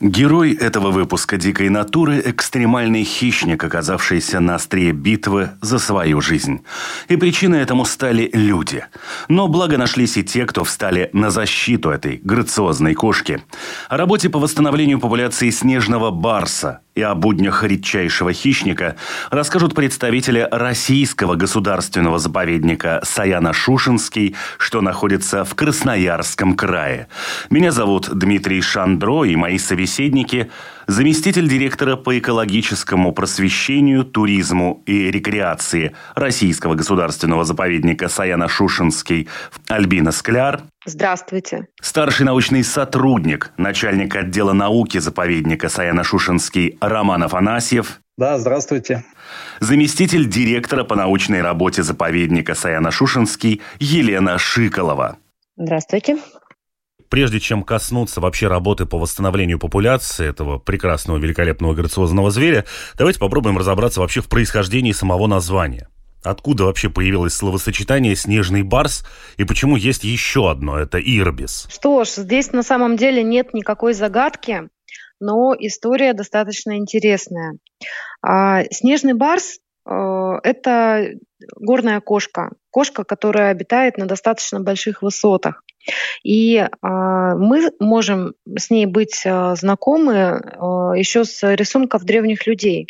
Герой этого выпуска «Дикой натуры» – экстремальный хищник, оказавшийся на острие битвы за свою жизнь. И причиной этому стали люди. Но благо нашлись и те, кто встали на защиту этой грациозной кошки. О работе по восстановлению популяции снежного барса и о буднях редчайшего хищника расскажут представители Российского государственного заповедника Саяна-Шушинский, что находится в Красноярском крае. Меня зовут Дмитрий Шандро, и мои собеседники – заместитель директора по экологическому просвещению, туризму и рекреации Российского государственного заповедника Саяна-Шушинский Альбина Скляр. Здравствуйте. Старший научный сотрудник, начальник отдела науки заповедника Саяна-Шушинский Роман Афанасьев. Да, здравствуйте. Заместитель директора по научной работе заповедника Саяна-Шушинский Елена Шиколова. Здравствуйте прежде чем коснуться вообще работы по восстановлению популяции этого прекрасного, великолепного грациозного зверя, давайте попробуем разобраться вообще в происхождении самого названия. Откуда вообще появилось словосочетание «снежный барс» и почему есть еще одно, это «ирбис»? Что ж, здесь на самом деле нет никакой загадки, но история достаточно интересная. А, снежный барс э, – это горная кошка, кошка, которая обитает на достаточно больших высотах. И э, мы можем с ней быть э, знакомы э, еще с рисунков древних людей.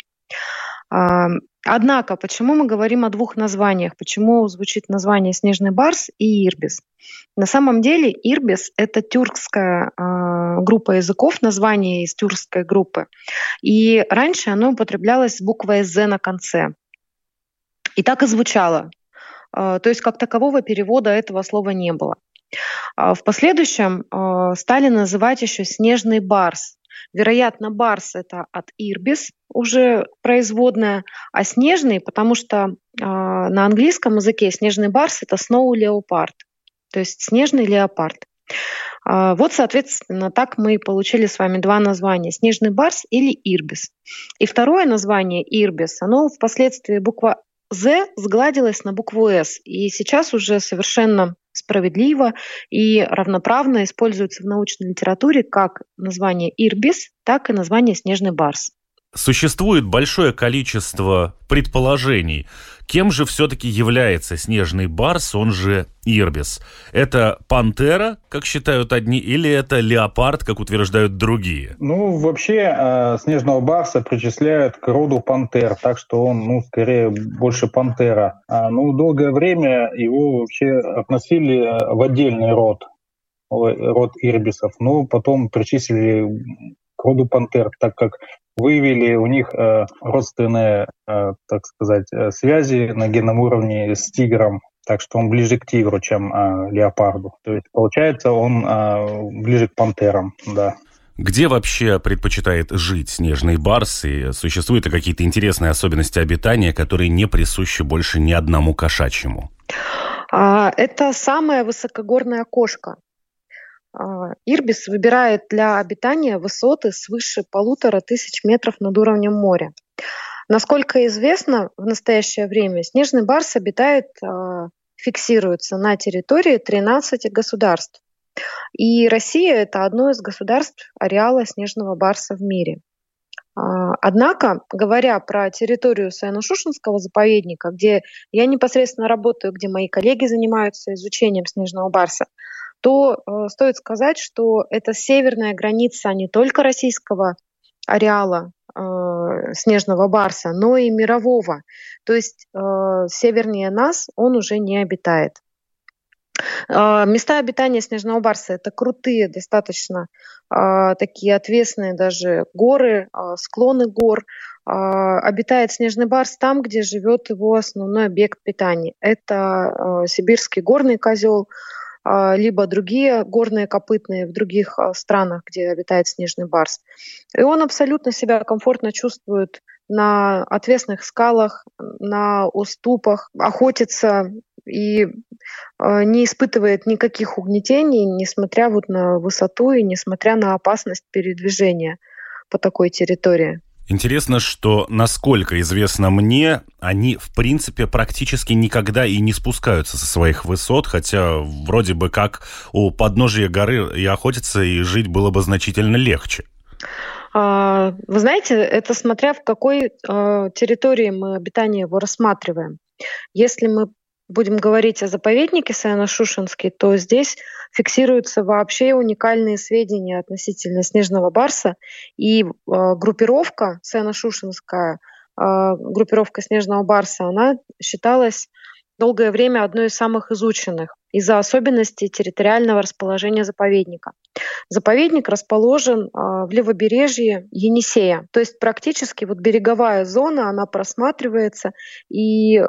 Э, однако, почему мы говорим о двух названиях? Почему звучит название снежный барс и ирбис? На самом деле ирбис — это тюркская э, группа языков, название из тюркской группы. И раньше оно употреблялось с буквой «з» на конце. И так и звучало. Э, то есть как такового перевода этого слова не было. А в последующем а, стали называть еще снежный барс. Вероятно, барс это от ирбис уже производная, а снежный, потому что а, на английском языке снежный барс это snow leopard, то есть снежный леопард. Вот, соответственно, так мы получили с вами два названия – снежный барс или ирбис. И второе название ирбис, оно впоследствии буква «з» сгладилась на букву «с», и сейчас уже совершенно справедливо и равноправно используется в научной литературе как название ирбис, так и название снежный барс. Существует большое количество предположений, кем же все-таки является снежный барс, он же ирбис. Это пантера, как считают одни, или это леопард, как утверждают другие? Ну, вообще, э, снежного барса причисляют к роду пантер, так что он, ну, скорее, больше пантера. А, ну, долгое время его вообще относили э, в отдельный род, род ирбисов, но потом причислили роду пантер, так как выявили у них э, родственные, э, так сказать, э, связи на генном уровне с тигром, так что он ближе к тигру, чем э, леопарду. То есть, получается, он э, ближе к пантерам, да. Где вообще предпочитает жить снежный барс? И существуют ли какие-то интересные особенности обитания, которые не присущи больше ни одному кошачьему? А, это самая высокогорная кошка. А, Ирбис выбирает для обитания высоты свыше полутора тысяч метров над уровнем моря. Насколько известно, в настоящее время снежный барс обитает, а, фиксируется на территории 13 государств. И Россия – это одно из государств ареала снежного барса в мире. А, однако, говоря про территорию Саяно-Шушинского заповедника, где я непосредственно работаю, где мои коллеги занимаются изучением снежного барса, то э, стоит сказать, что это северная граница не только российского ареала э, снежного барса, но и мирового. То есть э, севернее нас он уже не обитает. Э, места обитания снежного барса это крутые, достаточно э, такие отвесные даже горы, э, склоны гор. Обитает снежный барс там, где живет его основной объект питания. Это сибирский горный козел, либо другие горные копытные в других а, странах, где обитает снежный барс. И он абсолютно себя комфортно чувствует на отвесных скалах, на уступах, охотится и не испытывает никаких угнетений, несмотря вот на высоту и несмотря на опасность передвижения по такой территории. Интересно, что, насколько известно мне, они, в принципе, практически никогда и не спускаются со своих высот, хотя вроде бы как у подножия горы и охотиться, и жить было бы значительно легче. А, вы знаете, это смотря в какой а, территории мы обитание его рассматриваем. Если мы будем говорить о заповеднике Саяно-Шушенский, то здесь фиксируются вообще уникальные сведения относительно снежного барса, и э, группировка Саяно-Шушенская, э, группировка снежного барса, она считалась долгое время одной из самых изученных из-за особенностей территориального расположения заповедника. Заповедник расположен а, в левобережье Енисея, то есть практически вот береговая зона, она просматривается, и э,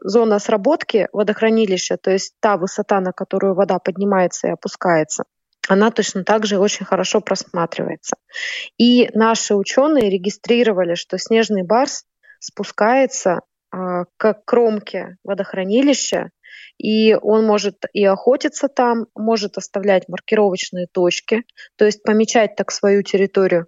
зона сработки водохранилища, то есть та высота, на которую вода поднимается и опускается, она точно так же очень хорошо просматривается. И наши ученые регистрировали, что снежный барс спускается а, к кромке водохранилища, и он может и охотиться там, может оставлять маркировочные точки, то есть помечать так свою территорию.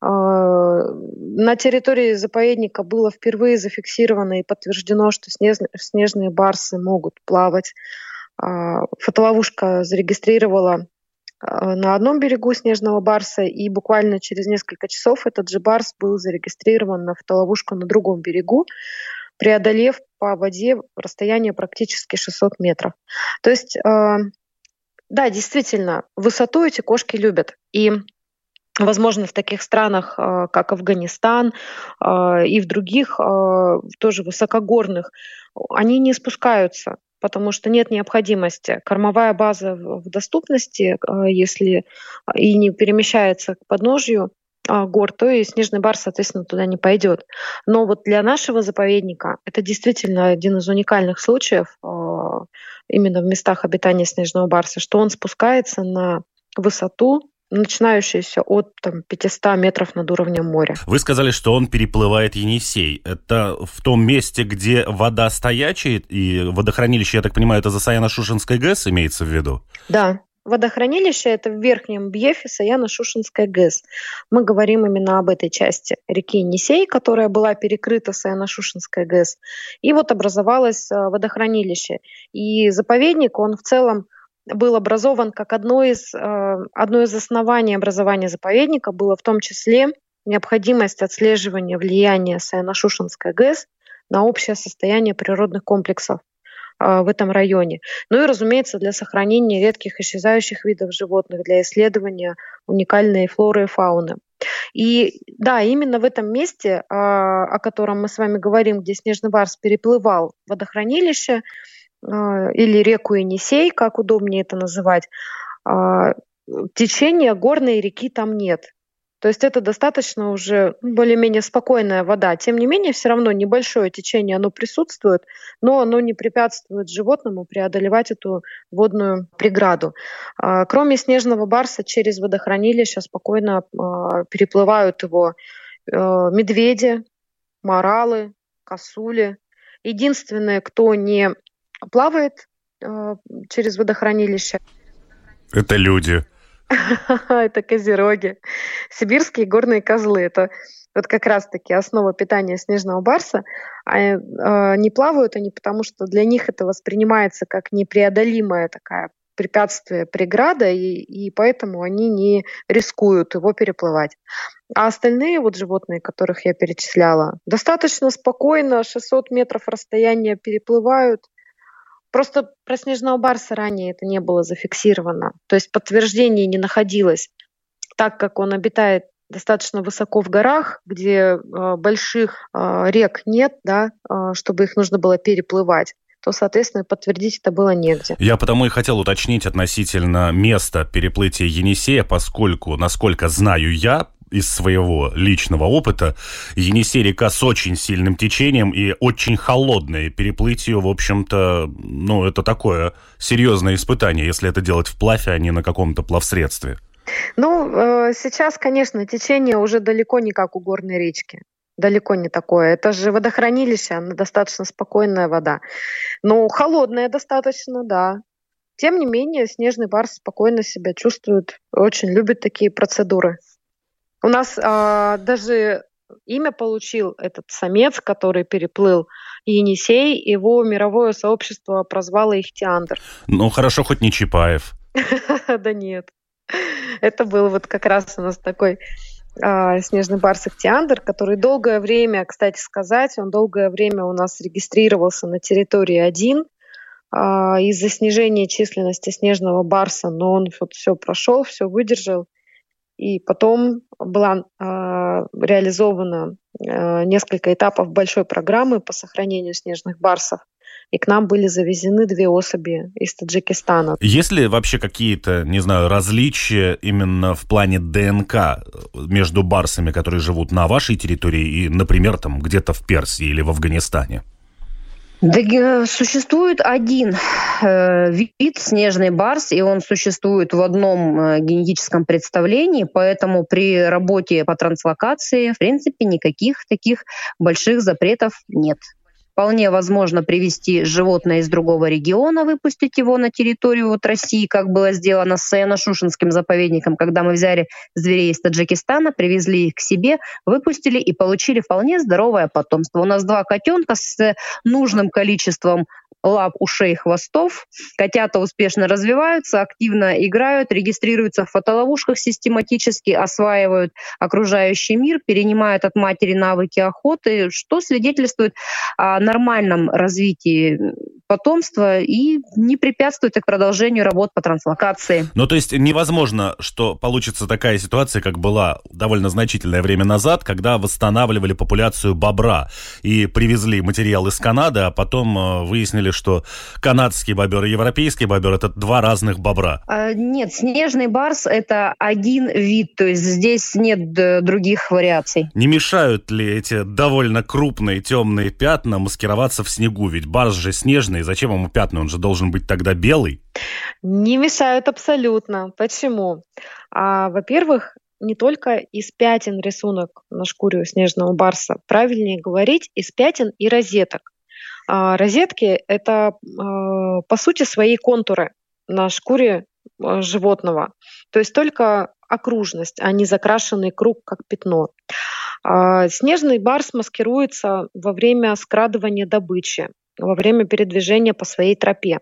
А, на территории заповедника было впервые зафиксировано и подтверждено, что снежные барсы могут плавать. А, фотоловушка зарегистрировала на одном берегу снежного барса, и буквально через несколько часов этот же барс был зарегистрирован на фотоловушку на другом берегу преодолев по воде расстояние практически 600 метров. То есть, э, да, действительно, высоту эти кошки любят. И Возможно, в таких странах, э, как Афганистан э, и в других, тоже высокогорных, они не спускаются, потому что нет необходимости. Кормовая база в доступности, если и не перемещается к подножью, гор, то и снежный бар, соответственно, туда не пойдет. Но вот для нашего заповедника это действительно один из уникальных случаев а, именно в местах обитания снежного барса, что он спускается на высоту начинающуюся от там, 500 метров над уровнем моря. Вы сказали, что он переплывает Енисей. Это в том месте, где вода стоячая, и водохранилище, я так понимаю, это за Саяно-Шушенской ГЭС имеется в виду? Да, Водохранилище это в Верхнем Бьефе Саяно-Шушенская ГЭС. Мы говорим именно об этой части реки Енисей, которая была перекрыта Саяно-Шушенской ГЭС. И вот образовалось э, водохранилище. И заповедник, он в целом был образован как одно из, э, одно из оснований образования заповедника было в том числе необходимость отслеживания влияния Саяно-Шушенской ГЭС на общее состояние природных комплексов. А, в этом районе. Ну и, разумеется, для сохранения редких исчезающих видов животных, для исследования уникальной флоры и фауны. И да, именно в этом месте, а, о котором мы с вами говорим, где снежный барс переплывал водохранилище а, или реку Енисей, как удобнее это называть, течения горной реки там нет. То есть это достаточно уже более-менее спокойная вода. Тем не менее, все равно небольшое течение, оно присутствует, но оно не препятствует животному преодолевать эту водную преграду. А, кроме снежного барса, через водохранилище спокойно а, переплывают его э, медведи, моралы, косули. Единственное, кто не плавает э, через водохранилище. Это люди. Это козероги. Сибирские горные козлы. Это вот как раз-таки основа питания снежного барса. А, а, не плавают они, потому что для них это воспринимается как непреодолимая такая препятствие, преграда, и, и поэтому они не рискуют его переплывать. А остальные вот животные, которых я перечисляла, достаточно спокойно, 600 метров расстояния переплывают, Просто про снежного барса ранее это не было зафиксировано. То есть подтверждений не находилось, так как он обитает достаточно высоко в горах, где э, больших э, рек нет, да, э, чтобы их нужно было переплывать то, соответственно, подтвердить это было негде. Я потому и хотел уточнить относительно места переплытия Енисея, поскольку, насколько знаю я, из своего личного опыта. Енисей река с очень сильным течением и очень холодная. Переплыть ее, в общем-то, ну, это такое серьезное испытание, если это делать вплавь, а не на каком-то плавсредстве. Ну, э, сейчас, конечно, течение уже далеко не как у горной речки. Далеко не такое. Это же водохранилище, она достаточно спокойная вода. Ну, холодная достаточно, да. Тем не менее, снежный барс спокойно себя чувствует, очень любит такие процедуры. У нас а, даже имя получил этот самец, который переплыл Енисей, его мировое сообщество прозвало Ихтиандр. Ну, хорошо, хоть не Чапаев. Да нет. Это был вот как раз у нас такой а, снежный барс Ихтиандр, который долгое время, кстати сказать, он долгое время у нас регистрировался на территории один а, из-за снижения численности снежного барса, но он вот все прошел, все выдержал. И потом была э, реализована э, несколько этапов большой программы по сохранению снежных барсов. И к нам были завезены две особи из Таджикистана. Есть ли вообще какие-то, не знаю, различия именно в плане ДНК между барсами, которые живут на вашей территории и, например, там где-то в Персии или в Афганистане? Да, существует один э, вид снежный барс, и он существует в одном э, генетическом представлении, поэтому при работе по транслокации, в принципе, никаких таких больших запретов нет. Вполне возможно привести животное из другого региона, выпустить его на территорию вот России, как было сделано с Саяно-Шушинским заповедником, когда мы взяли зверей из Таджикистана, привезли их к себе, выпустили и получили вполне здоровое потомство. У нас два котенка с нужным количеством лап, ушей, хвостов. Котята успешно развиваются, активно играют, регистрируются в фотоловушках систематически, осваивают окружающий мир, перенимают от матери навыки охоты, что свидетельствует о нормальном развитии потомства и не препятствует их продолжению работ по транслокации. Ну, то есть невозможно, что получится такая ситуация, как была довольно значительное время назад, когда восстанавливали популяцию бобра и привезли материал из Канады, а потом э, выяснили, что канадский бобер и европейский бобер – это два разных бобра. А, нет, снежный барс – это один вид, то есть здесь нет других вариаций. Не мешают ли эти довольно крупные темные пятна маскироваться в снегу? Ведь барс же снежный, красный, зачем ему пятна? Он же должен быть тогда белый. Не мешают абсолютно. Почему? А, во-первых, не только из пятен рисунок на шкуре у снежного барса. Правильнее говорить, из пятен и розеток. А, розетки – это, а, по сути, свои контуры на шкуре а, животного. То есть только окружность, а не закрашенный круг, как пятно. А, снежный барс маскируется во время скрадывания добычи во время передвижения по своей тропе.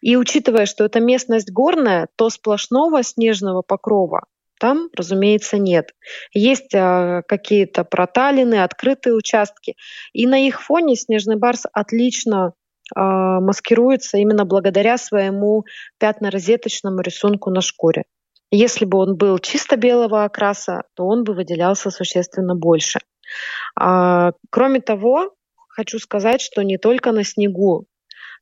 И учитывая, что эта местность горная, то сплошного снежного покрова там, разумеется, нет. Есть а, какие-то проталины, открытые участки. И на их фоне снежный барс отлично а, маскируется именно благодаря своему пятно-розеточному рисунку на шкуре. Если бы он был чисто белого окраса, то он бы выделялся существенно больше. А, кроме того, хочу сказать, что не только на снегу.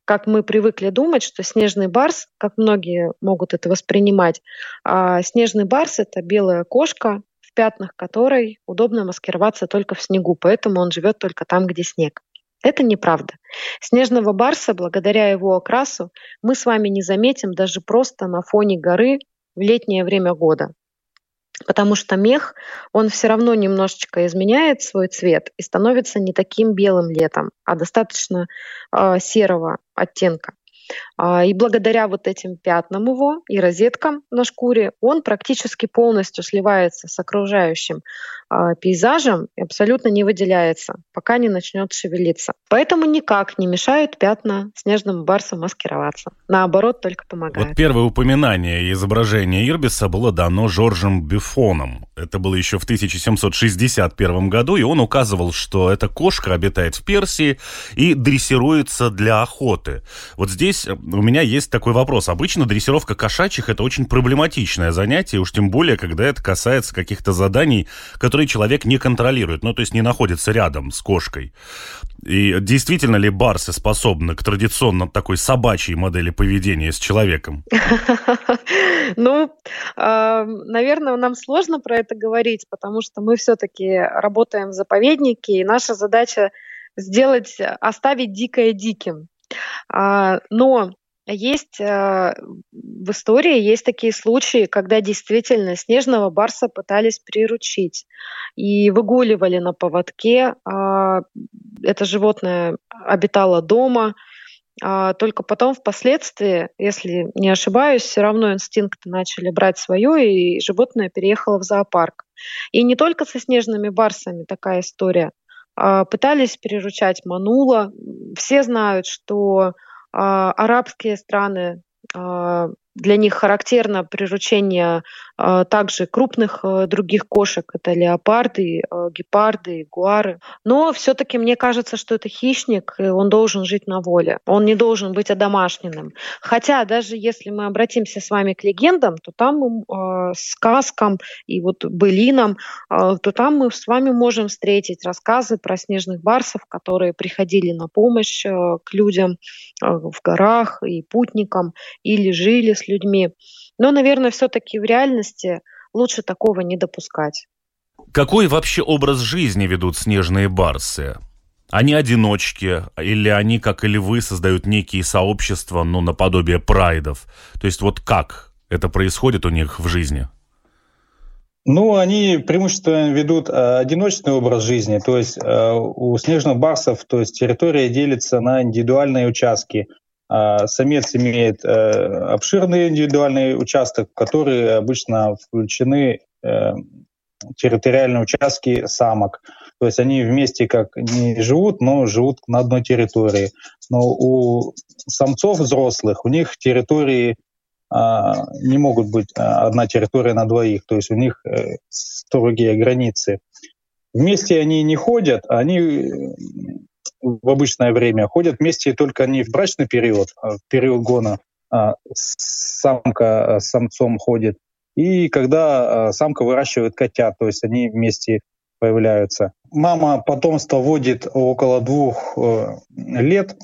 Как мы привыкли думать, что снежный барс, как многие могут это воспринимать, а снежный барс это белая кошка, в пятнах которой удобно маскироваться только в снегу, поэтому он живет только там, где снег. Это неправда. Снежного барса, благодаря его окрасу, мы с вами не заметим даже просто на фоне горы в летнее время года потому что мех, он все равно немножечко изменяет свой цвет и становится не таким белым летом, а достаточно э, серого оттенка. А, и благодаря вот этим пятнам его и розеткам на шкуре он практически полностью сливается с окружающим а, пейзажем и абсолютно не выделяется, пока не начнет шевелиться. Поэтому никак не мешают пятна снежному барсу маскироваться. Наоборот, только помогают. Вот первое упоминание изображения Ирбиса было дано Жоржем Бюфоном. Это было еще в 1761 году, и он указывал, что эта кошка обитает в Персии и дрессируется для охоты. Вот здесь у меня есть такой вопрос. Обычно дрессировка кошачьих – это очень проблематичное занятие, уж тем более, когда это касается каких-то заданий, которые человек не контролирует, ну, то есть не находится рядом с кошкой. И действительно ли барсы способны к традиционно такой собачьей модели поведения с человеком? Ну, наверное, нам сложно про это говорить, потому что мы все-таки работаем в заповеднике, и наша задача сделать, оставить дикое диким. А, но есть э, в истории есть такие случаи, когда действительно снежного барса пытались приручить и выгуливали на поводке. А, это животное обитало дома, а только потом впоследствии, если не ошибаюсь, все равно инстинкты начали брать свое, и животное переехало в зоопарк. И не только со снежными барсами такая история. Пытались приручать манула. Все знают, что а, арабские страны а, для них характерно приручение а, также крупных а, других кошек. Это леопарды, а, гепарды, гуары. Но все-таки мне кажется, что это хищник, и он должен жить на воле. Он не должен быть одомашненным. Хотя даже если мы обратимся с вами к легендам, то там э, сказкам и вот былинам, э, то там мы с вами можем встретить рассказы про снежных барсов, которые приходили на помощь э, к людям э, в горах и путникам или жили с людьми. Но, наверное, все-таки в реальности лучше такого не допускать. Какой вообще образ жизни ведут снежные барсы? Они одиночки, или они, как и львы, создают некие сообщества, ну, наподобие прайдов? То есть вот как это происходит у них в жизни? Ну, они преимущественно ведут э, одиночный образ жизни, то есть э, у снежных барсов, то есть территория делится на индивидуальные участки. А, самец имеет э, обширный индивидуальный участок, в который обычно включены э, территориальные участки самок. То есть они вместе как не живут, но живут на одной территории. Но у самцов взрослых, у них территории а, не могут быть а, одна территория на двоих. То есть у них э, строгие границы. Вместе они не ходят, они в обычное время ходят вместе только не в брачный период, а в период гона а, самка а, с самцом ходит, и когда а, самка выращивает котят, то есть они вместе появляются. Мама потомство водит около двух э, лет,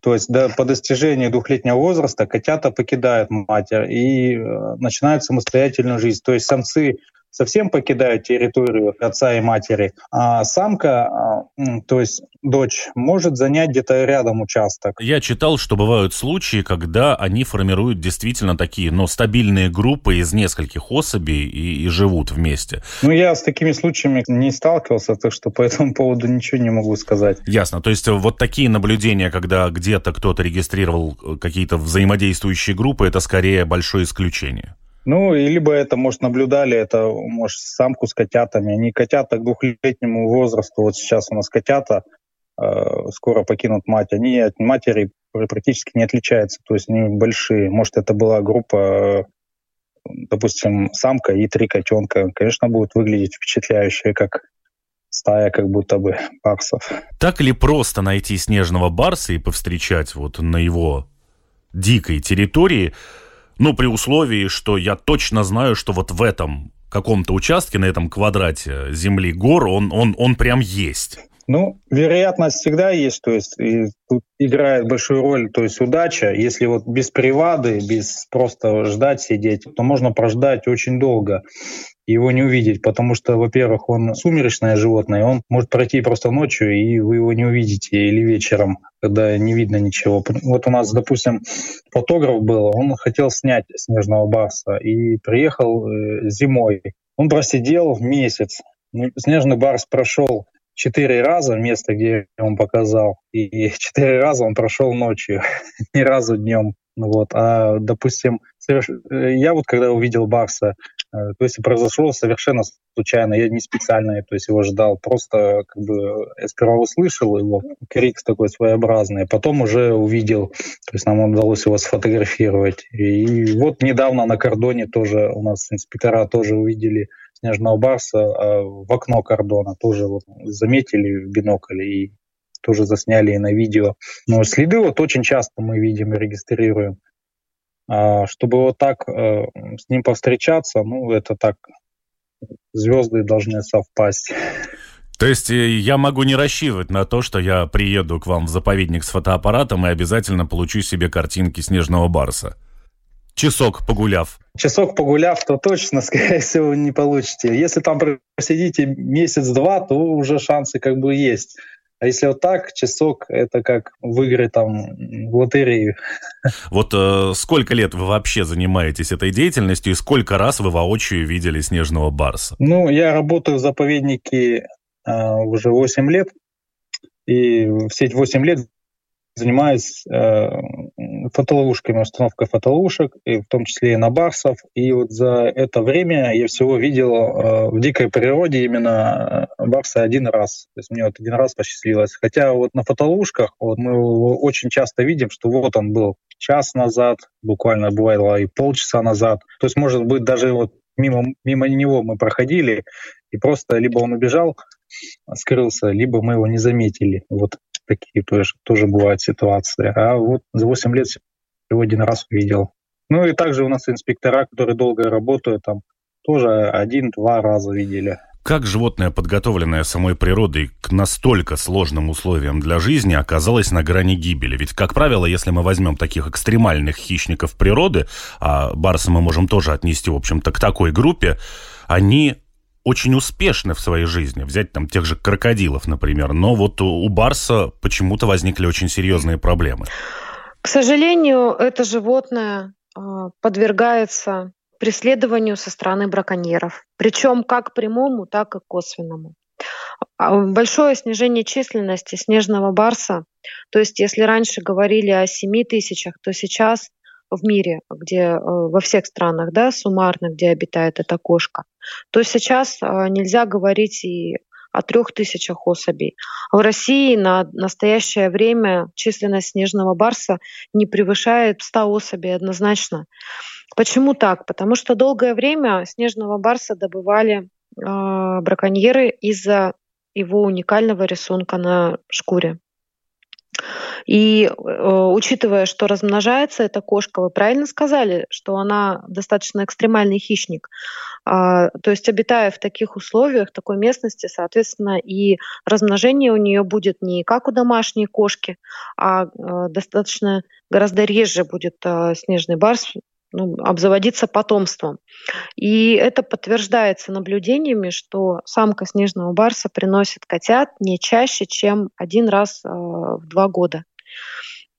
то есть до, по достижении двухлетнего возраста котята покидают матерь и э, начинают самостоятельную жизнь. То есть самцы совсем покидают территорию отца и матери, а самка, а, то есть дочь, может занять где-то рядом участок. Я читал, что бывают случаи, когда они формируют действительно такие, но стабильные группы из нескольких особей и, и живут вместе. Ну, я с такими случаями не сталкивался, так что по этому поводу ничего не могу сказать. Ясно. То есть вот такие наблюдения, когда где-то кто-то регистрировал какие-то взаимодействующие группы, это скорее большое исключение. Ну, и либо это, может, наблюдали, это, может, самку с котятами. Они котята к двухлетнему возрасту, вот сейчас у нас котята э, скоро покинут мать, они от матери практически не отличаются, то есть они большие. Может, это была группа, э, допустим, самка и три котенка. Конечно, будет выглядеть впечатляюще, как стая как будто бы барсов. Так ли просто найти снежного барса и повстречать вот на его дикой территории, ну, при условии, что я точно знаю, что вот в этом каком-то участке, на этом квадрате земли гор, он, он, он прям есть. Ну, вероятность всегда есть, то есть и тут играет большую роль, то есть удача. Если вот без привады, без просто ждать сидеть, то можно прождать очень долго его не увидеть, потому что, во-первых, он сумеречное животное, он может пройти просто ночью, и вы его не увидите, или вечером, когда не видно ничего. Вот у нас, допустим, фотограф был, он хотел снять снежного барса и приехал э, зимой. Он просидел месяц. Ну, снежный барс прошел четыре раза место, где он показал, и четыре раза он прошел ночью, ни разу днем. Вот. А, допустим, я вот когда увидел Барса, э, то есть произошло совершенно случайно, я не специально то есть его ждал, просто как бы я сперва услышал его крик такой своеобразный, а потом уже увидел, то есть нам удалось его сфотографировать. И вот недавно на кордоне тоже у нас инспектора тоже увидели снежного барса а в окно кордона, тоже вот заметили в бинокль и тоже засняли и на видео. Но следы вот очень часто мы видим и регистрируем. А чтобы вот так э, с ним повстречаться, ну, это так, звезды должны совпасть. То есть э, я могу не рассчитывать на то, что я приеду к вам в заповедник с фотоаппаратом и обязательно получу себе картинки снежного барса. Часок погуляв. Часок погуляв, то точно, скорее всего, не получите. Если там просидите месяц-два, то уже шансы как бы есть. А если вот так, часок, это как в игры там в лотерею. Вот э, сколько лет вы вообще занимаетесь этой деятельностью и сколько раз вы воочию видели снежного барса? Ну, я работаю в заповеднике э, уже 8 лет. И все эти 8 лет занимаюсь э, фотоловушками, установкой фотоловушек, и в том числе и на барсов. И вот за это время я всего видел э, в дикой природе именно э, барса один раз. То есть мне вот один раз посчастливилось. Хотя вот на фотоловушках вот мы очень часто видим, что вот он был час назад, буквально бывало и полчаса назад. То есть, может быть, даже вот мимо, мимо него мы проходили, и просто либо он убежал, скрылся, либо мы его не заметили. Вот такие тоже, тоже бывают ситуации. А вот за 8 лет всего один раз увидел. Ну и также у нас инспектора, которые долго работают, там тоже один-два раза видели. Как животное, подготовленное самой природой к настолько сложным условиям для жизни, оказалось на грани гибели? Ведь, как правило, если мы возьмем таких экстремальных хищников природы, а барса мы можем тоже отнести, в общем-то, к такой группе, они очень успешны в своей жизни. Взять там тех же крокодилов, например. Но вот у барса почему-то возникли очень серьезные проблемы. К сожалению, это животное а, подвергается преследованию со стороны браконьеров. Причем как прямому, так и косвенному. А, большое снижение численности снежного барса. То есть если раньше говорили о 7 тысячах, то сейчас в мире, где э, во всех странах, да, суммарно, где обитает эта кошка, то сейчас э, нельзя говорить и о трех тысячах особей. В России на настоящее время численность снежного барса не превышает 100 особей однозначно. Почему так? Потому что долгое время снежного барса добывали э, браконьеры из-за его уникального рисунка на шкуре. И э, учитывая, что размножается эта кошка, вы правильно сказали, что она достаточно экстремальный хищник. А, то есть, обитая в таких условиях, в такой местности, соответственно, и размножение у нее будет не как у домашней кошки, а э, достаточно гораздо реже будет э, снежный барс ну, обзаводиться потомством. И это подтверждается наблюдениями, что самка снежного барса приносит котят не чаще, чем один раз э, в два года.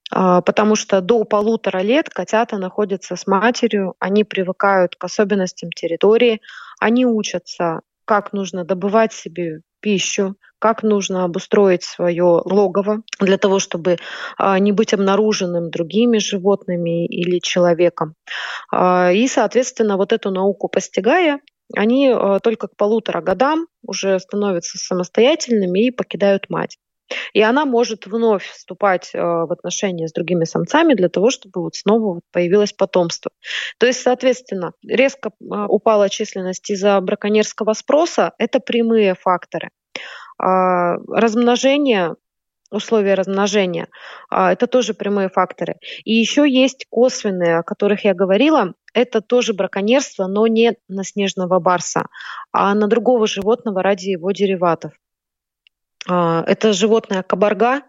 Э, потому что до полутора лет котята находятся с матерью, они привыкают к особенностям территории, они учатся, как нужно добывать себе пищу, как нужно обустроить свое логово для того, чтобы а, не быть обнаруженным другими животными или человеком. А, и, соответственно, вот эту науку постигая, они а, только к полутора годам уже становятся самостоятельными и покидают мать. И она может вновь вступать в отношения с другими самцами для того, чтобы вот снова появилось потомство. То есть, соответственно, резко упала численность из-за браконьерского спроса. Это прямые факторы. А, размножение условия размножения. А, это тоже прямые факторы. И еще есть косвенные, о которых я говорила. Это тоже браконьерство, но не на снежного барса, а на другого животного ради его дериватов. А, это животное кабарга,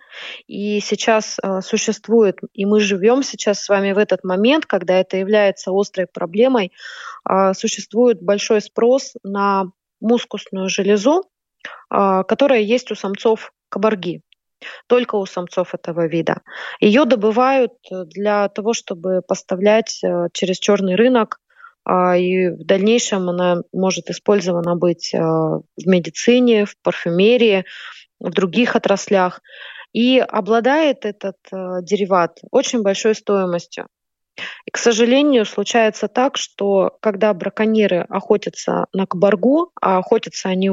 и сейчас существует, и мы живем сейчас с вами в этот момент, когда это является острой проблемой, существует большой спрос на мускусную железу, а, которая есть у самцов кабарги. Только у самцов этого вида. Ее добывают для того, чтобы поставлять э, через черный рынок, а, и в дальнейшем она может использована быть э, в медицине, в парфюмерии, в других отраслях. И обладает этот э, дериват очень большой стоимостью. И, к сожалению, случается так, что когда браконьеры охотятся на кабаргу, а охотятся они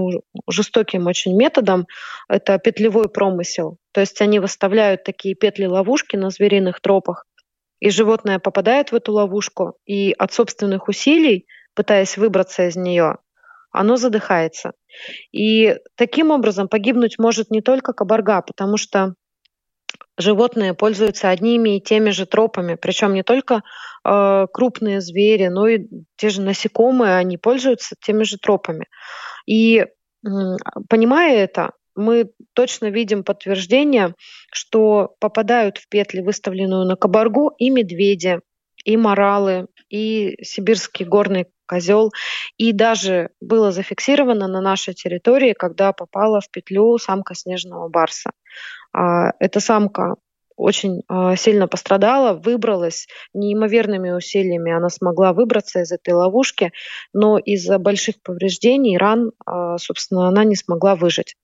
жестоким очень методом, это петлевой промысел. То есть они выставляют такие петли-ловушки на звериных тропах, и животное попадает в эту ловушку, и от собственных усилий, пытаясь выбраться из нее, оно задыхается. И таким образом погибнуть может не только кабарга, потому что животные пользуются одними и теми же тропами, причем не только э, крупные звери, но и те же насекомые, они пользуются теми же тропами. И э, понимая это, мы точно видим подтверждение, что попадают в петли, выставленную на кабаргу, и медведи, и моралы, и сибирский горный козел. И даже было зафиксировано на нашей территории, когда попала в петлю самка снежного барса. А, эта самка очень а, сильно пострадала, выбралась неимоверными усилиями. Она смогла выбраться из этой ловушки, но из-за больших повреждений, ран, а, собственно, она не смогла выжить.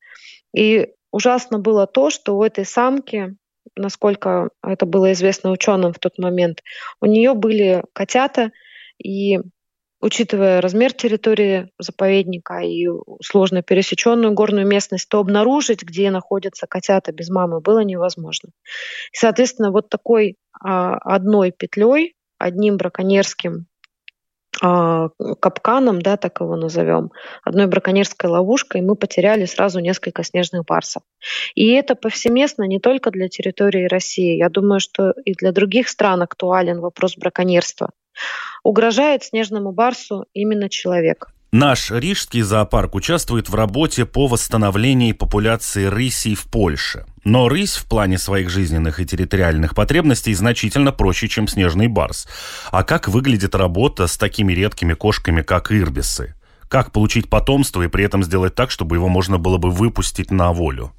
И ужасно было то, что у этой самки, насколько это было известно ученым в тот момент, у нее были котята, и учитывая размер территории заповедника и сложно пересеченную горную местность, то обнаружить, где находятся котята без мамы, было невозможно. И, соответственно, вот такой а, одной петлей, одним браконьерским капканом, да, так его назовем, одной браконьерской ловушкой мы потеряли сразу несколько снежных барсов. И это повсеместно не только для территории России. Я думаю, что и для других стран актуален вопрос браконьерства угрожает снежному барсу именно человек. Наш Рижский зоопарк участвует в работе по восстановлению популяции рысей в Польше. Но рысь в плане своих жизненных и территориальных потребностей значительно проще, чем снежный барс. А как выглядит работа с такими редкими кошками, как ирбисы? Как получить потомство и при этом сделать так, чтобы его можно было бы выпустить на волю?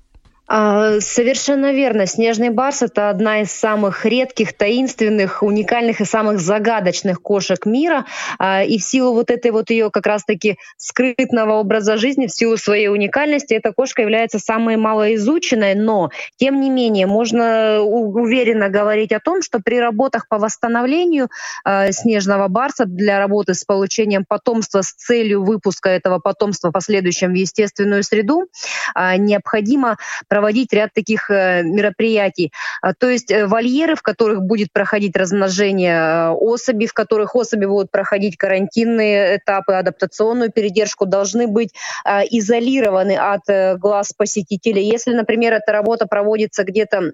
А, совершенно верно. Снежный барс – это одна из самых редких, таинственных, уникальных и самых загадочных кошек мира. А, и в силу вот этой вот ее как раз-таки скрытного образа жизни, в силу своей уникальности, эта кошка является самой малоизученной, но, тем не менее, можно уверенно говорить о том, что при работах по восстановлению а, снежного барса для работы с получением потомства с целью выпуска этого потомства в последующем в естественную среду необходимо проводить проводить ряд таких э, мероприятий. А, то есть э, вольеры, в которых будет проходить размножение э, особей, в которых особи будут проходить карантинные этапы, адаптационную передержку, должны быть а, изолированы от глаз посетителей. Если, например, эта работа проводится где-то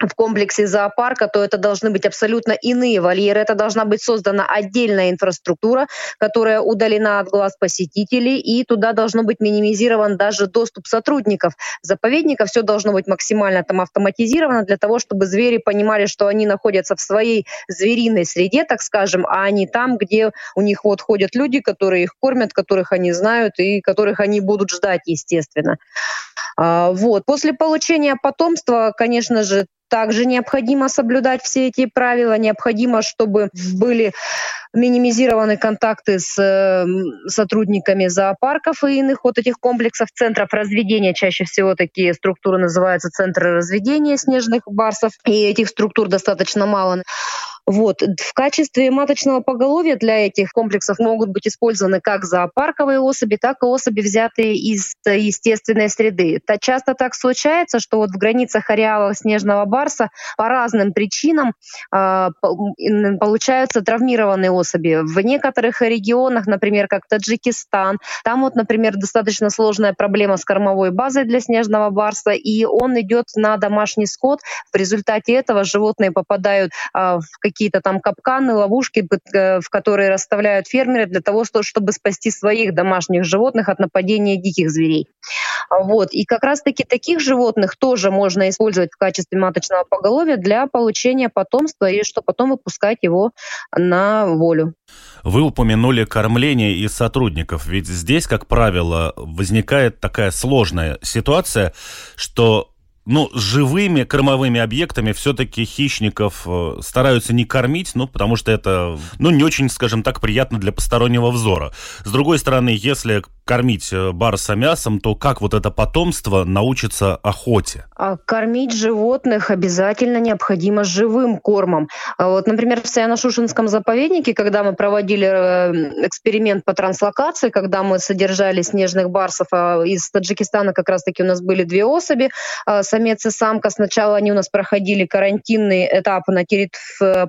в комплексе зоопарка, то это должны быть абсолютно иные вольеры. Это должна быть создана отдельная инфраструктура, которая удалена от глаз посетителей, и туда должно быть минимизирован даже доступ сотрудников заповедника. Все должно быть максимально там автоматизировано для того, чтобы звери понимали, что они находятся в своей звериной среде, так скажем, а не там, где у них вот ходят люди, которые их кормят, которых они знают и которых они будут ждать, естественно. А, вот. После получения потомства, конечно же, также необходимо соблюдать все эти правила, необходимо, чтобы были минимизированы контакты с э, сотрудниками зоопарков и иных вот этих комплексов, центров разведения. Чаще всего такие структуры называются центры разведения снежных барсов, и этих структур достаточно мало. Вот. В качестве маточного поголовья для этих комплексов могут быть использованы как зоопарковые особи, так и особи, взятые из естественной среды. Часто так случается, что вот в границах ареала снежного барса по разным причинам э, получаются травмированные особи. В некоторых регионах, например, как Таджикистан, там вот, например, достаточно сложная проблема с кормовой базой для снежного барса, и он идет на домашний скот. В результате этого животные попадают э, в какие какие-то там капканы, ловушки, э, в которые расставляют фермеры для того, чтобы спасти своих домашних животных от нападения диких зверей. Вот. И как раз-таки таких животных тоже можно использовать в качестве маточного поголовья для получения потомства и что потом выпускать его на волю. Вы упомянули кормление и сотрудников, ведь здесь, как правило, возникает такая сложная ситуация, что ну, живыми кормовыми объектами все-таки хищников э, стараются не кормить, ну, потому что это, ну, не очень, скажем так, приятно для постороннего взора. С другой стороны, если кормить э, барса мясом, то как вот это потомство научится охоте? А кормить животных обязательно необходимо живым кормом. А вот, например, в Саяно-Шушинском заповеднике, когда мы проводили э, эксперимент по транслокации, когда мы содержали снежных барсов, а из Таджикистана как раз-таки у нас были две особи, самец и самка. Сначала они у нас проходили карантинный этап на территории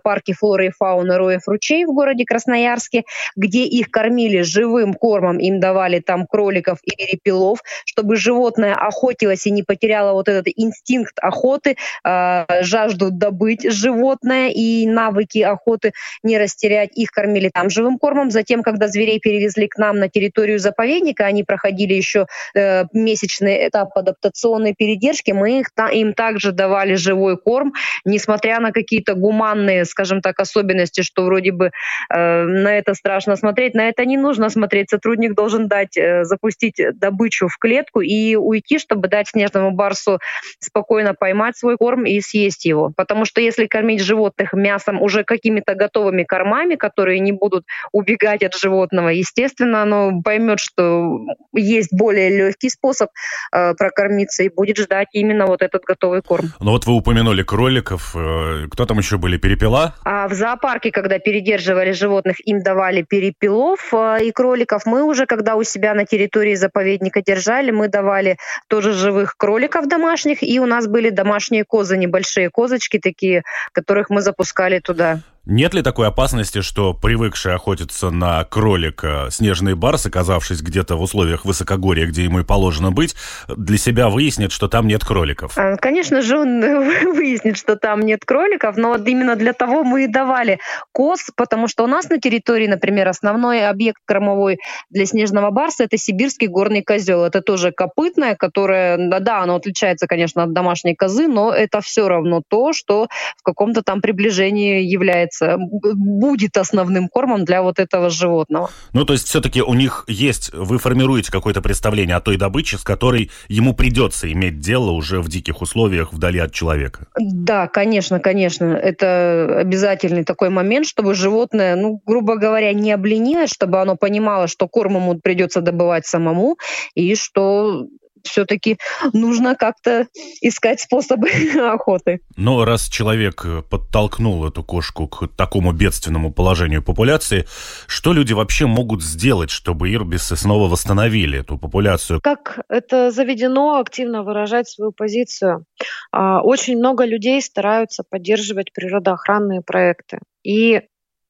парке флоры и фауны Роев ручей в городе Красноярске, где их кормили живым кормом, им давали там кроликов и перепелов, чтобы животное охотилось и не потеряло вот этот инстинкт охоты, э, жажду добыть животное и навыки охоты не растерять. Их кормили там живым кормом. Затем, когда зверей перевезли к нам на территорию заповедника, они проходили еще э, месячный этап адаптационной передержки, мы их, та, им также давали живой корм, несмотря на какие-то гуманные, скажем так, особенности, что вроде бы э, на это страшно смотреть, на это не нужно смотреть. Сотрудник должен дать, э, запустить добычу в клетку и уйти, чтобы дать снежному барсу спокойно поймать свой корм и съесть его. Потому что если кормить животных мясом уже какими-то готовыми кормами, которые не будут убегать от животного, естественно, оно поймет, что есть более легкий способ э, прокормиться и будет ждать именно вот этот готовый корм. Ну вот вы упомянули кроликов. Э, кто там еще были? Перепела? А в зоопарке, когда передерживали животных, им давали перепелов э, и кроликов. Мы уже, когда у себя на территории заповедника держали, мы давали тоже живых кроликов домашних, и у нас были домашние козы, небольшие козочки такие, которых мы запускали туда. Нет ли такой опасности, что привыкший охотиться на кролика снежный барс, оказавшись где-то в условиях высокогорья, где ему и положено быть, для себя выяснит, что там нет кроликов? А, конечно же, он выяснит, что там нет кроликов, но вот именно для того мы и давали коз, потому что у нас на территории, например, основной объект кормовой для снежного барса – это сибирский горный козел. Это тоже копытное, которое, да, оно отличается, конечно, от домашней козы, но это все равно то, что в каком-то там приближении является является, будет основным кормом для вот этого животного. Ну, то есть все-таки у них есть, вы формируете какое-то представление о той добыче, с которой ему придется иметь дело уже в диких условиях вдали от человека. Да, конечно, конечно. Это обязательный такой момент, чтобы животное, ну, грубо говоря, не обленилось, чтобы оно понимало, что корм ему придется добывать самому, и что все-таки нужно как-то искать способы охоты. Но раз человек подтолкнул эту кошку к такому бедственному положению популяции, что люди вообще могут сделать, чтобы ирбисы снова восстановили эту популяцию? Как это заведено, активно выражать свою позицию. А, очень много людей стараются поддерживать природоохранные проекты. И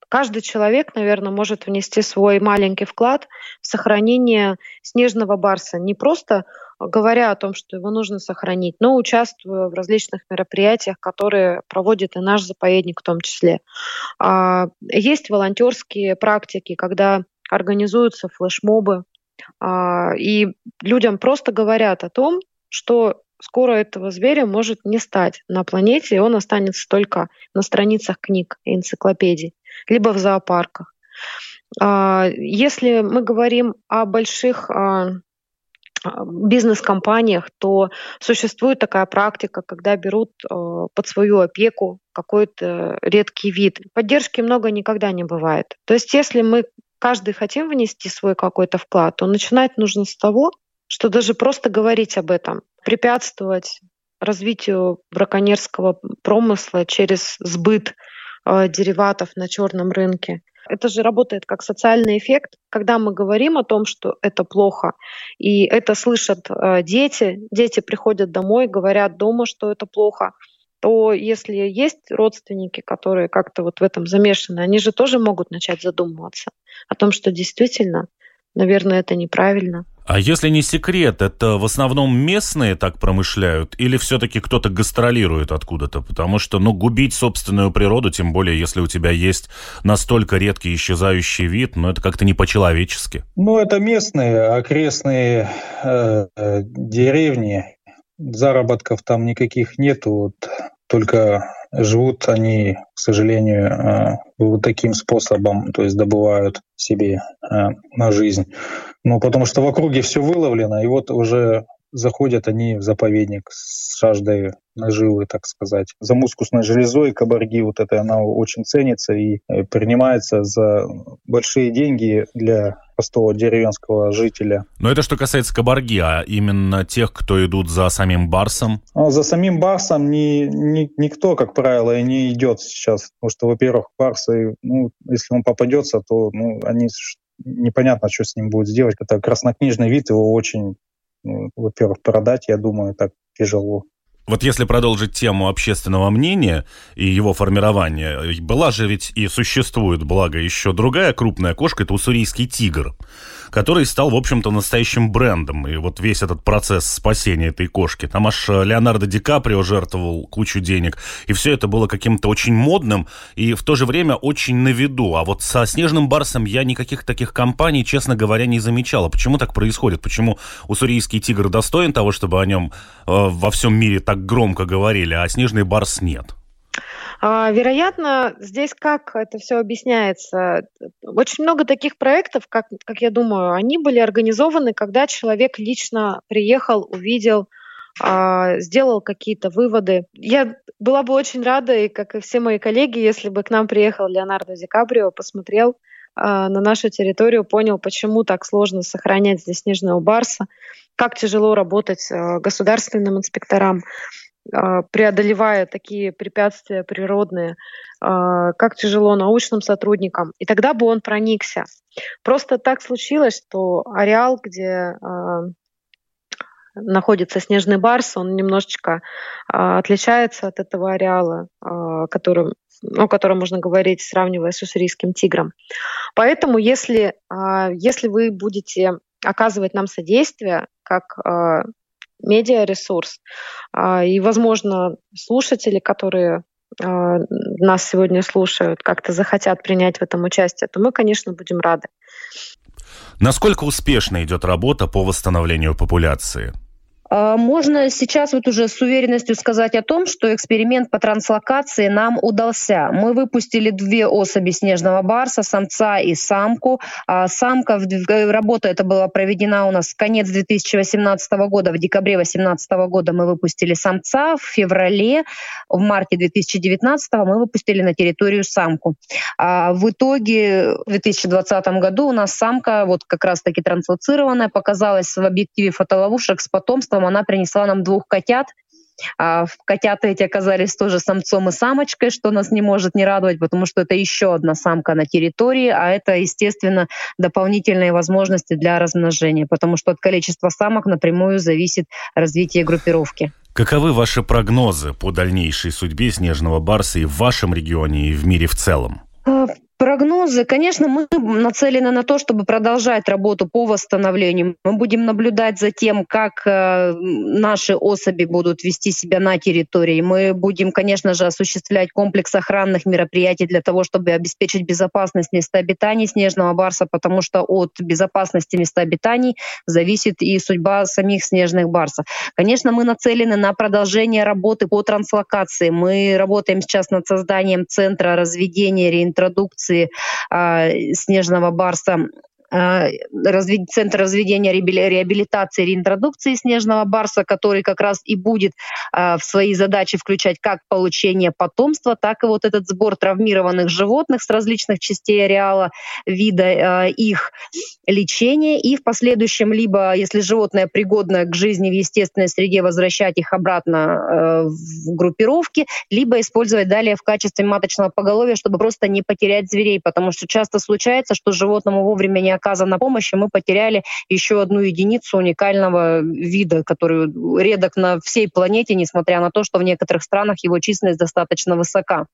каждый человек, наверное, может внести свой маленький вклад в сохранение снежного барса. Не просто говоря о том, что его нужно сохранить, но участвуя в различных мероприятиях, которые проводит и наш заповедник в том числе. А, есть волонтерские практики, когда организуются флешмобы, а, и людям просто говорят о том, что скоро этого зверя может не стать на планете, и он останется только на страницах книг и энциклопедий, либо в зоопарках. А, если мы говорим о больших бизнес-компаниях, то существует такая практика, когда берут э, под свою опеку какой-то редкий вид. Поддержки много никогда не бывает. То есть если мы каждый хотим внести свой какой-то вклад, то начинать нужно с того, что даже просто говорить об этом, препятствовать развитию браконьерского промысла через сбыт э, дериватов на черном рынке – это же работает как социальный эффект, когда мы говорим о том, что это плохо, и это слышат э, дети, дети приходят домой, говорят дома, что это плохо, то если есть родственники, которые как-то вот в этом замешаны, они же тоже могут начать задумываться о том, что действительно, наверное, это неправильно. А если не секрет, это в основном местные так промышляют или все-таки кто-то гастролирует откуда-то? Потому что, ну, губить собственную природу, тем более, если у тебя есть настолько редкий исчезающий вид, ну, это как-то не по-человечески. Ну, это местные, окрестные э, э, деревни. Заработков там никаких нету. Вот, только живут они, к сожалению, э, вот таким способом, то есть добывают себе э, на жизнь. Ну, потому что в округе все выловлено, и вот уже заходят они в заповедник с жаждой наживы, так сказать. За мускусной железой кабарги вот это она очень ценится и э, принимается за большие деньги для простого деревенского жителя. Но это что касается кабарги, а именно тех, кто идут за самим барсом? Ну, за самим барсом ни, ни, никто, как правило, и не идет сейчас. Потому что, во-первых, барсы, ну, если он попадется, то ну, они непонятно, что с ним будет сделать. Это краснокнижный вид, его очень, ну, во-первых, продать, я думаю, так тяжело. Вот если продолжить тему общественного мнения и его формирования, была же ведь и существует, благо, еще другая крупная кошка, это уссурийский тигр который стал, в общем-то, настоящим брендом. И вот весь этот процесс спасения этой кошки. Там аж Леонардо Ди Каприо жертвовал кучу денег. И все это было каким-то очень модным и в то же время очень на виду. А вот со «Снежным барсом» я никаких таких компаний, честно говоря, не замечала. Почему так происходит? Почему уссурийский тигр достоин того, чтобы о нем э, во всем мире так громко говорили, а «Снежный барс» нет? А, вероятно, здесь как это все объясняется? Очень много таких проектов, как, как я думаю, они были организованы, когда человек лично приехал, увидел, а, сделал какие-то выводы. Я была бы очень рада, и как и все мои коллеги, если бы к нам приехал Леонардо Ди Каприо, посмотрел на нашу территорию, понял, почему так сложно сохранять здесь снежного барса, как тяжело работать государственным инспекторам. А, преодолевая такие препятствия природные, а, как тяжело научным сотрудникам. И тогда бы он проникся. Просто так случилось, что ареал, где а, находится снежный барс, он немножечко отличается от этого ареала, которым, о котором можно говорить, сравнивая с уссурийским тигром. Поэтому, если, если вы будете оказывать нам содействие, как медиаресурс. А, и, возможно, слушатели, которые а, нас сегодня слушают, как-то захотят принять в этом участие, то мы, конечно, будем рады. Насколько успешно идет работа по восстановлению популяции? А, можно сейчас вот уже с уверенностью сказать о том, что эксперимент по транслокации нам удался. Мы выпустили две особи снежного барса, самца и самку. А самка, работа эта была проведена у нас в конец 2018 года, в декабре 2018 года мы выпустили самца, в феврале, в марте 2019 мы выпустили на территорию самку. А в итоге в 2020 году у нас самка, вот как раз-таки транслоцированная, показалась в объективе фотоловушек с потомством потом она принесла нам двух котят. А котята эти оказались тоже самцом и самочкой, что нас не может не радовать, потому что это еще одна самка на территории, а это, естественно, дополнительные возможности для размножения, потому что от количества самок напрямую зависит развитие группировки. Каковы ваши прогнозы по дальнейшей судьбе снежного барса и в вашем регионе, и в мире в целом? Прогнозы, конечно, мы нацелены на то, чтобы продолжать работу по восстановлению. Мы будем наблюдать за тем, как э, наши особи будут вести себя на территории. Мы будем, конечно же, осуществлять комплекс охранных мероприятий для того, чтобы обеспечить безопасность места обитания снежного барса, потому что от безопасности места обитаний зависит и судьба самих снежных барсов. Конечно, мы нацелены на продолжение работы по транслокации. Мы работаем сейчас над созданием центра разведения, реинтродукции реабилитации а, снежного барса центр разведения реабилитации и реинтродукции снежного барса, который как раз и будет а, в свои задачи включать как получение потомства, так и вот этот сбор травмированных животных с различных частей ареала вида, их лечение и в последующем либо, если животное пригодно к жизни в естественной среде, возвращать их обратно в группировки, либо использовать далее в качестве маточного поголовья, чтобы просто не потерять зверей, потому что часто случается, что животному вовремя не оказана помощь, и мы потеряли еще одну единицу уникального вида, который редок на всей планете, несмотря на то, что в некоторых странах его численность достаточно высока.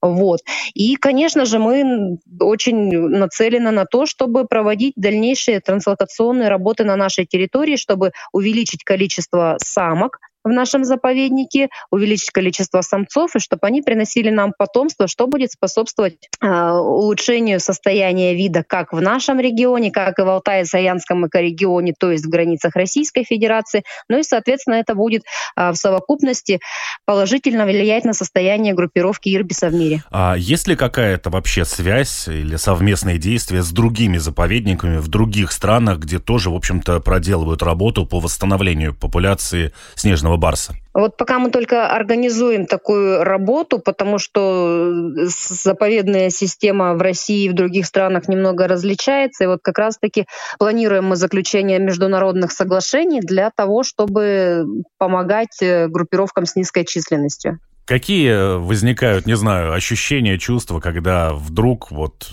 Вот. И, конечно же, мы очень нацелены на то, чтобы проводить дальнейшие трансплантационные работы на нашей территории, чтобы увеличить количество самок, в нашем заповеднике, увеличить количество самцов, и чтобы они приносили нам потомство, что будет способствовать э, улучшению состояния вида как в нашем регионе, как и в Алтае-Саянском экорегионе, то есть в границах Российской Федерации. Ну и, соответственно, это будет э, в совокупности положительно влиять на состояние группировки ирбиса в мире. А есть ли какая-то вообще связь или совместные действия с другими заповедниками в других странах, где тоже, в общем-то, проделывают работу по восстановлению популяции снежного барса? Вот пока мы только организуем такую работу, потому что заповедная система в России и в других странах немного различается, и вот как раз-таки планируем мы заключение международных соглашений для того, чтобы помогать э, группировкам с низкой численностью. Какие возникают, не знаю, ощущения, чувства, когда вдруг вот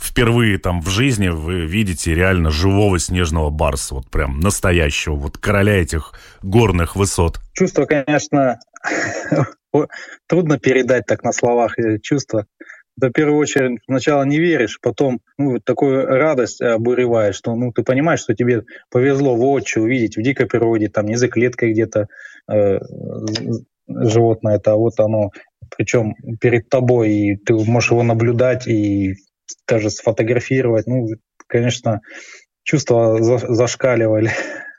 впервые там в жизни вы видите реально живого снежного барса, вот прям настоящего, вот короля этих горных высот? Чувство, конечно, трудно передать так на словах чувства. В первую очередь сначала не веришь, потом ну, такую радость обуревает, что ну, ты понимаешь, что тебе повезло воочию увидеть в дикой природе, там не за клеткой где-то э, животное, это а вот оно, причем перед тобой, и ты можешь его наблюдать и даже сфотографировать. Ну, конечно, чувства зашкаливали.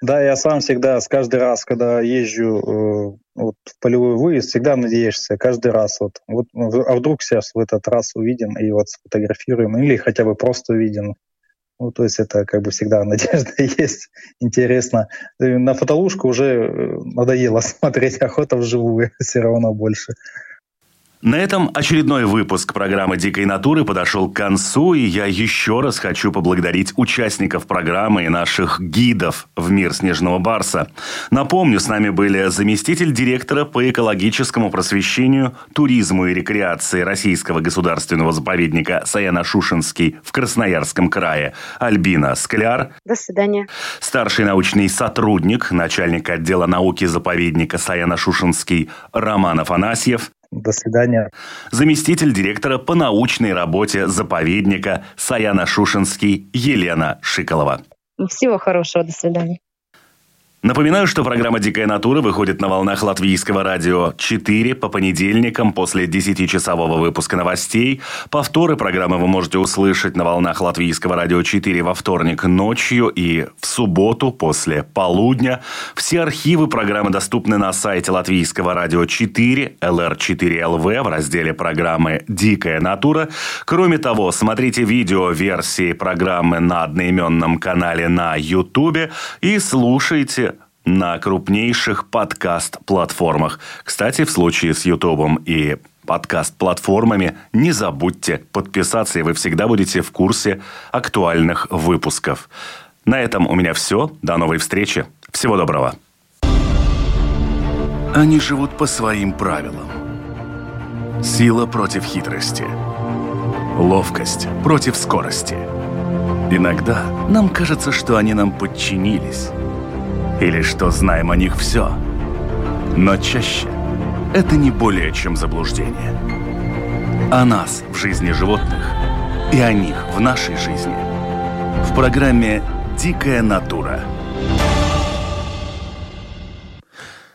Да, я сам всегда, с каждый раз, когда езжу э, вот, в полевой выезд, всегда надеешься, каждый раз. Вот, вот, а вдруг сейчас в этот раз увидим и вот сфотографируем, или хотя бы просто увидим. Ну, то есть это как бы всегда надежда есть, интересно. На фотолушку уже э, надоело смотреть, охота вживую все равно больше. На этом очередной выпуск программы «Дикой натуры» подошел к концу, и я еще раз хочу поблагодарить участников программы и наших гидов в мир снежного барса. Напомню, с нами были заместитель директора по экологическому просвещению, туризму и рекреации Российского государственного заповедника Саяна-Шушенский в Красноярском крае Альбина Скляр. До свидания. Старший научный сотрудник, начальник отдела науки заповедника Саяна-Шушенский Роман Афанасьев. До свидания. Заместитель директора по научной работе заповедника Саяна Шушинский Елена Шиколова. Всего хорошего. До свидания. Напоминаю, что программа «Дикая натура» выходит на волнах латвийского радио 4 по понедельникам после 10-часового выпуска новостей. Повторы программы вы можете услышать на волнах латвийского радио 4 во вторник ночью и в субботу после полудня. Все архивы программы доступны на сайте латвийского радио 4 LR4LV в разделе программы «Дикая натура». Кроме того, смотрите видео версии программы на одноименном канале на YouTube и слушайте на крупнейших подкаст-платформах. Кстати, в случае с Ютубом и подкаст-платформами не забудьте подписаться, и вы всегда будете в курсе актуальных выпусков. На этом у меня все. До новой встречи. Всего доброго. Они живут по своим правилам. Сила против хитрости. Ловкость против скорости. Иногда нам кажется, что они нам подчинились или что знаем о них все. Но чаще это не более чем заблуждение. О нас в жизни животных и о них в нашей жизни. В программе «Дикая натура».